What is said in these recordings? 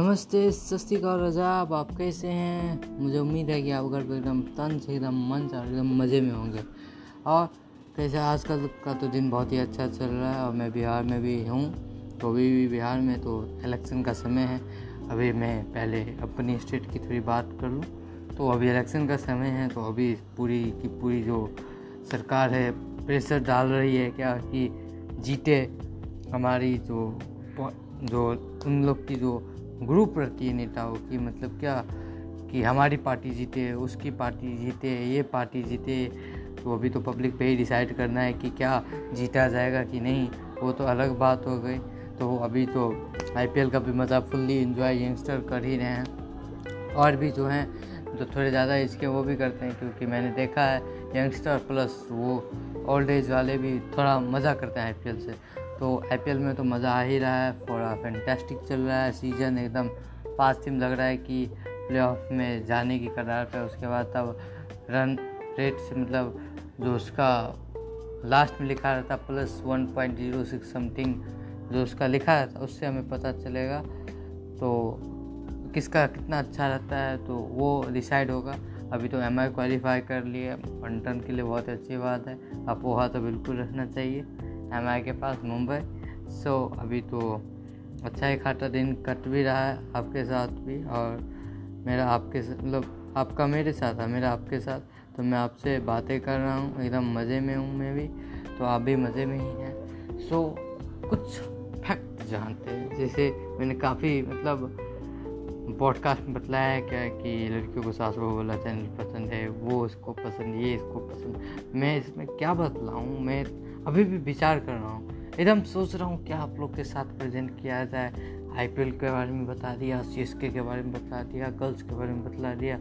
नमस्ते सत श्रीकाल रजाब आप कैसे हैं? मुझे उम्मीद है कि आप घर पर एकदम तन से, एकदम मन से एकदम मज़े में होंगे। और कैसे आजकल का तो दिन बहुत ही अच्छा चल रहा है और मैं बिहार में भी हूँ तो अभी भी बिहार में तो इलेक्शन का समय है। अभी मैं पहले अपनी स्टेट की थोड़ी बात कर लूँ तो अभी इलेक्शन का समय है तो अभी पूरी की पूरी जो सरकार है प्रेशर डाल रही है क्या कि जीते हमारी जो जो उन लोग की जो ग्रुप रहती है नेताओं की मतलब क्या कि हमारी पार्टी जीते, उसकी पार्टी जीते, ये पार्टी जीते तो अभी तो पब्लिक पे ही डिसाइड करना है कि क्या जीता जाएगा कि नहीं, वो तो अलग बात हो गई। तो अभी तो आईपीएल का भी मज़ा फुल्ली इन्जॉय यंगस्टर कर ही रहे हैं। और भी जो हैं, जो थोड़े ज़्यादा इसके वो भी करते हैं, क्योंकि मैंने देखा है यंगस्टर प्लस वो ओल्ड एज वाले भी थोड़ा मज़ा करते हैं आईपीएल से। तो आईपीएल में तो मज़ा आ ही रहा है थोड़ा फैंटेस्टिक चल रहा है सीज़न एकदम पाँच टीम लग रहा है कि प्लेऑफ में जाने की कगार पर उसके बाद तब रन रेट से मतलब जो उसका लास्ट में लिखा रहता plus one point zero six something जो उसका लिखा रहता, उससे हमें पता चलेगा। तो किसका कितना अच्छा रहता है तो वो डिसाइड होगा। अभी तो एम आई क्वालिफाई कर लिए बंटन के लिए बहुत अच्छी बात है अपोहा तो बिल्कुल रखना चाहिए। एम आई के पास मुंबई। सो अभी तो अच्छा ही खाटा दिन कट भी रहा है आपके साथ भी और मेरा आपके मतलब आपका मेरे साथ है, मेरा आपके साथ। तो मैं आपसे बातें कर रहा हूँ, एकदम मज़े में हूँ मैं भी। तो आप भी मज़े में ही हैं। सो कुछ फैक्ट जानते हैं। जैसे मैंने काफ़ी मतलब पॉडकास्ट में बतलाया है क्या कि लड़कियों को सास बहू वाला चैनल पसंद है, वो इसको पसंद, ये इसको पसंद। मैं इसमें क्या बतलाऊँ? मैं अभी भी विचार कर रहा हूँ। एकदम सोच रहा हूँ क्या आप लोग के साथ प्रेजेंट किया जाए। आईपीएल के बारे में बता दिया सी के बारे में बता दिया गर्ल्स के बारे में बतला दिया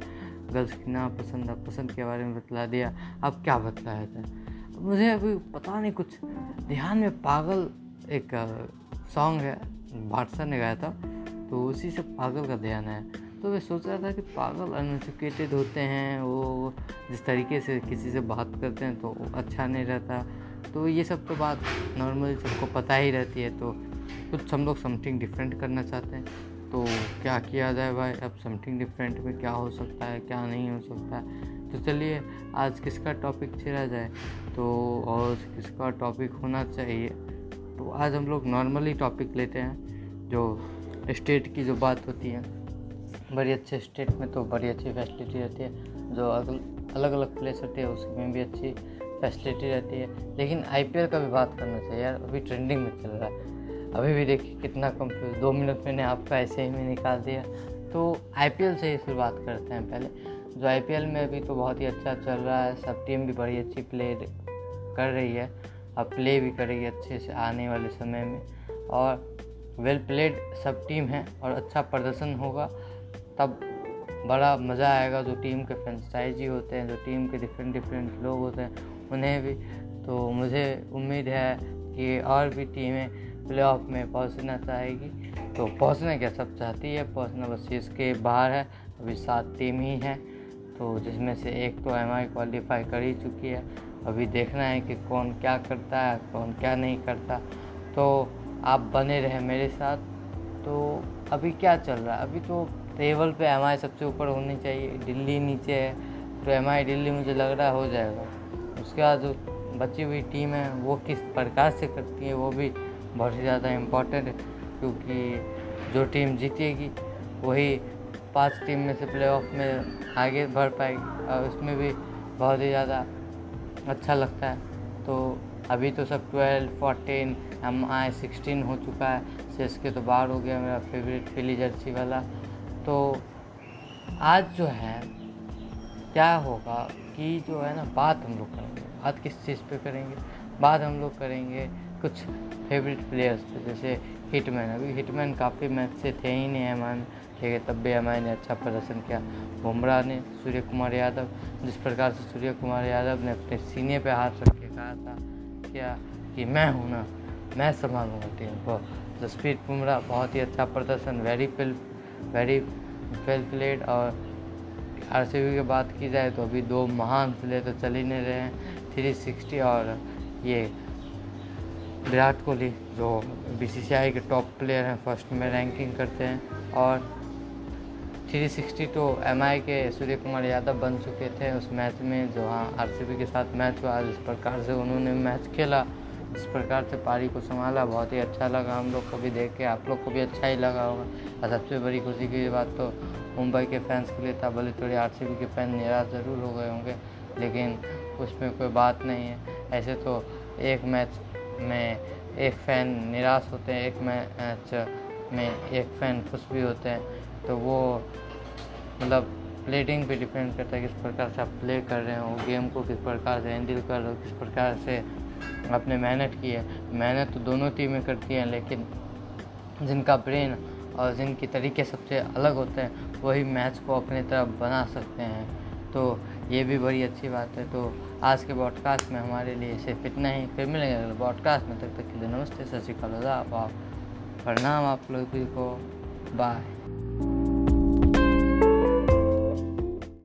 गर्ल्स की ना पसंद पसंद के बारे में बतला दिया। अब क्या बतलाया जाए? मुझे अभी पता नहीं कुछ। ध्यान में पागल एक सॉन्ग है बादशाह ने गाया था। तो उसी से पागल का ध्यान है। तो मैं सोच रहा था कि पागल अनएजुकेटेड होते हैं, वो जिस तरीके से किसी से बात करते हैं तो अच्छा नहीं रहता। तो ये सब तो बात नॉर्मली सबको पता ही रहती है तो कुछ हम लोग समथिंग डिफरेंट करना चाहते हैं। तो क्या किया जाए भाई? अब समथिंग डिफरेंट में क्या हो सकता है, क्या नहीं हो सकता है? तो चलिए, आज किसका टॉपिक छेड़ा जाए? तो और किसका टॉपिक होना चाहिए? तो आज हम लोग नॉर्मली टॉपिक लेते हैं, जो स्टेट की जो बात होती है। बड़ी अच्छे स्टेट में तो बड़ी अच्छी फैसिलिटी रहती है, जो अलग अलग प्लेस होती है, उसमें भी अच्छी फैसिलिटी रहती है। लेकिन आईपीएल का भी बात करना चाहिए यार, अभी ट्रेंडिंग में चल रहा है। अभी भी देखिए कितना कंफ्यूज दो मिनट मैंने आपका ऐसे ही में निकाल दिया। तो आईपीएल से ही शुरुआत करते हैं पहले। जो आईपीएल में अभी तो बहुत ही अच्छा चल रहा है, सब टीम भी बड़ी अच्छी प्ले कर रही है। अब प्ले भी करेगी अच्छे से आने वाले समय में। और वेल प्लेड सब टीम है और अच्छा प्रदर्शन होगा। तब बड़ा मज़ा आएगा जो टीम के फ्रेंचाइजी होते हैं, जो टीम के डिफरेंट डिफरेंट लोग होते हैं। उन्हें भी। तो मुझे उम्मीद है कि और भी टीमें प्ले ऑफ़ में पहुँचना चाहेगी। तो पहुँचना क्या सब चाहती है, पहुँचना बस इसके बाहर है। अभी सात टीम ही हैं तो जिसमें से एक तो एम आई क्वालिफाई कर ही चुकी है। अभी देखना है कि कौन क्या करता है, कौन क्या नहीं करता। तो आप बने रहे मेरे साथ। तो अभी क्या चल रहा है? अभी तो टेबल पे एम आई सबसे ऊपर होनी चाहिए, दिल्ली नीचे है। तो एम आई दिल्ली मुझे लग रहा है हो जाएगा। उसके बाद जो बची हुई टीम है, वो किस प्रकार से करती है, वो भी बहुत ही ज़्यादा इम्पोर्टेंट है, क्योंकि जो टीम जीतेगी, वही पाँच टीम में से प्लेऑफ में आगे बढ़ पाएगी और उसमें भी बहुत ही ज़्यादा अच्छा लगता है। तो अभी तो सब twelve fourteen M I sixteen हो चुका है सी के तो बाहर हो गया मेरा फेवरेट फिली जर्सी वाला। तो आज जो है, क्या होगा? कि जो है ना, बात हम लोग करेंगे। बात किस चीज़ पे करेंगे? बात हम लोग करेंगे कुछ फेवरेट प्लेयर्स पे। जैसे हिटमैन अभी हिटमैन काफ़ी मैच से थे ही नहीं अमान ठीक है, तब भी एम ने अच्छा प्रदर्शन किया। बुमराह ने सूर्य कुमार यादव। जिस प्रकार से सूर्य कुमार यादव ने अपने सीने पे हाथ रख के कहा था, क्या कि मैं हूँ ना, मैं संभालूँगा टीम को। जसप्रीत बुमराह, बहुत ही अच्छा प्रदर्शन। Very fill very well played और RCB की बात की जाए तो अभी दो महान प्लेयर तो चल ही नहीं रहे हैं। थ्री सिक्सटी और ये विराट कोहली, जो बीसीसीआई के टॉप प्लेयर हैं फ़र्स्ट में रैंकिंग करते हैं। और 360 तो एमआई के सूर्य कुमार यादव बन चुके थे उस मैच में, जो हाँ आर के साथ मैच हुआ। जिस प्रकार से उन्होंने मैच खेला, जिस प्रकार से पारी को संभाला, बहुत ही अच्छा लगा। हम लोग को भी देख के, आप लोग को भी अच्छा ही लगा होगा। और सबसे बड़ी खुशी की बात तो मुंबई के फैंस के लिए था भले थोड़े आर के फ़ैन निराश ज़रूर हो गए होंगे, लेकिन उसमें कोई बात नहीं है। ऐसे तो एक मैच में एक फ़ैन निराश होते हैं, एक मैच में एक फ़ैन खुश भी होते हैं। तो वो मतलब प्लेटिंग पे डिपेंड करता है किस प्रकार से आप प्ले कर रहे हो गेम को किस प्रकार से हैंडल कर रहे हो, किस प्रकार से आपने मेहनत की है। मेहनत तो दोनों टीमें करती हैं, लेकिन जिनका ब्रेन और जिनके तरीके सबसे अलग होते हैं, वही मैच को अपनी तरफ़ बना सकते हैं। तो ये भी बड़ी अच्छी बात है। तो आज के बॉडकास्ट में हमारे लिए सिर्फ़ इतना ही। फिर मिलेंगे अगले बॉडकास्ट में। तब तक के लिए नमस्ते, सत श्रीकाल आप प्रणाम आप लोग को। बाय